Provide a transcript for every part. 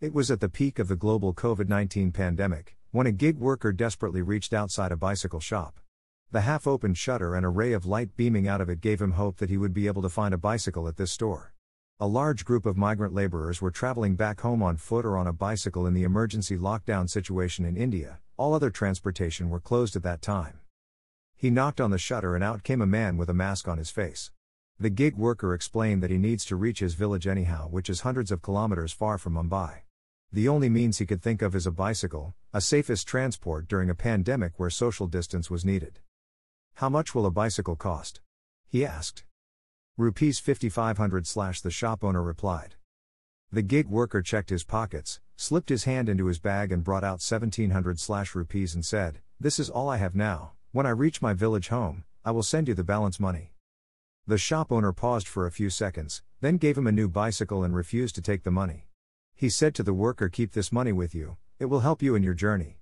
It was at the peak of the global COVID 19 pandemic, when a gig worker desperately reached outside a bicycle shop. The half opened shutter and a ray of light beaming out of it gave him hope that he would be able to find a bicycle at this store. A large group of migrant laborers were traveling back home on foot or on a bicycle in the emergency lockdown situation in India, all other transportation were closed at that time. He knocked on the shutter and out came a man with a mask on his face. The gig worker explained that he needs to reach his village anyhow, which is hundreds of kilometers far from Mumbai. The only means he could think of is a bicycle, a safest transport during a pandemic where social distance was needed. How much will a bicycle cost? He asked. Rupees 5500 slash the shop owner replied. The gig worker checked his pockets, slipped his hand into his bag and brought out 1700 slash rupees and said, This is all I have now, when I reach my village home, I will send you the balance money. The shop owner paused for a few seconds, then gave him a new bicycle and refused to take the money. He said to the worker, Keep this money with you, it will help you in your journey.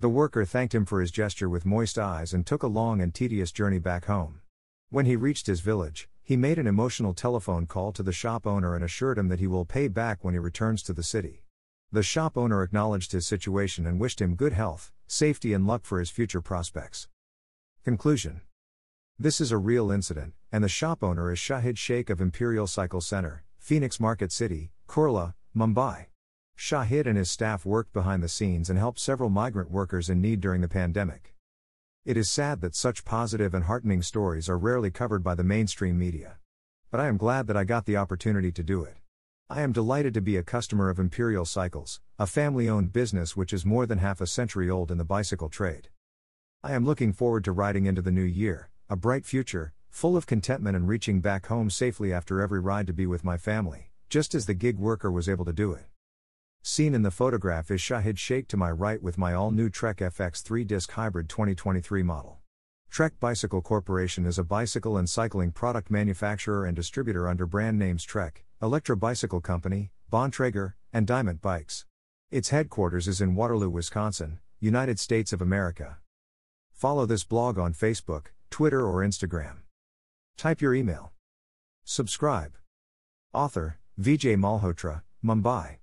The worker thanked him for his gesture with moist eyes and took a long and tedious journey back home. When he reached his village, he made an emotional telephone call to the shop owner and assured him that he will pay back when he returns to the city. The shop owner acknowledged his situation and wished him good health, safety, and luck for his future prospects. Conclusion This is a real incident, and the shop owner is Shahid Sheikh of Imperial Cycle Center, Phoenix Market City, Kurla, Mumbai. Shahid and his staff worked behind the scenes and helped several migrant workers in need during the pandemic. It is sad that such positive and heartening stories are rarely covered by the mainstream media. But I am glad that I got the opportunity to do it. I am delighted to be a customer of Imperial Cycles, a family owned business which is more than half a century old in the bicycle trade. I am looking forward to riding into the new year, a bright future, full of contentment and reaching back home safely after every ride to be with my family, just as the gig worker was able to do it. Seen in the photograph is Shahid Sheikh to my right with my all new Trek FX 3 disc hybrid 2023 model. Trek Bicycle Corporation is a bicycle and cycling product manufacturer and distributor under brand names Trek, Electra Bicycle Company, Bontrager, and Diamant Bikes. Its headquarters is in Waterloo, Wisconsin, United States of America. Follow this blog on Facebook, Twitter, or Instagram. Type your email. Subscribe. Author, Vijay Malhotra, Mumbai.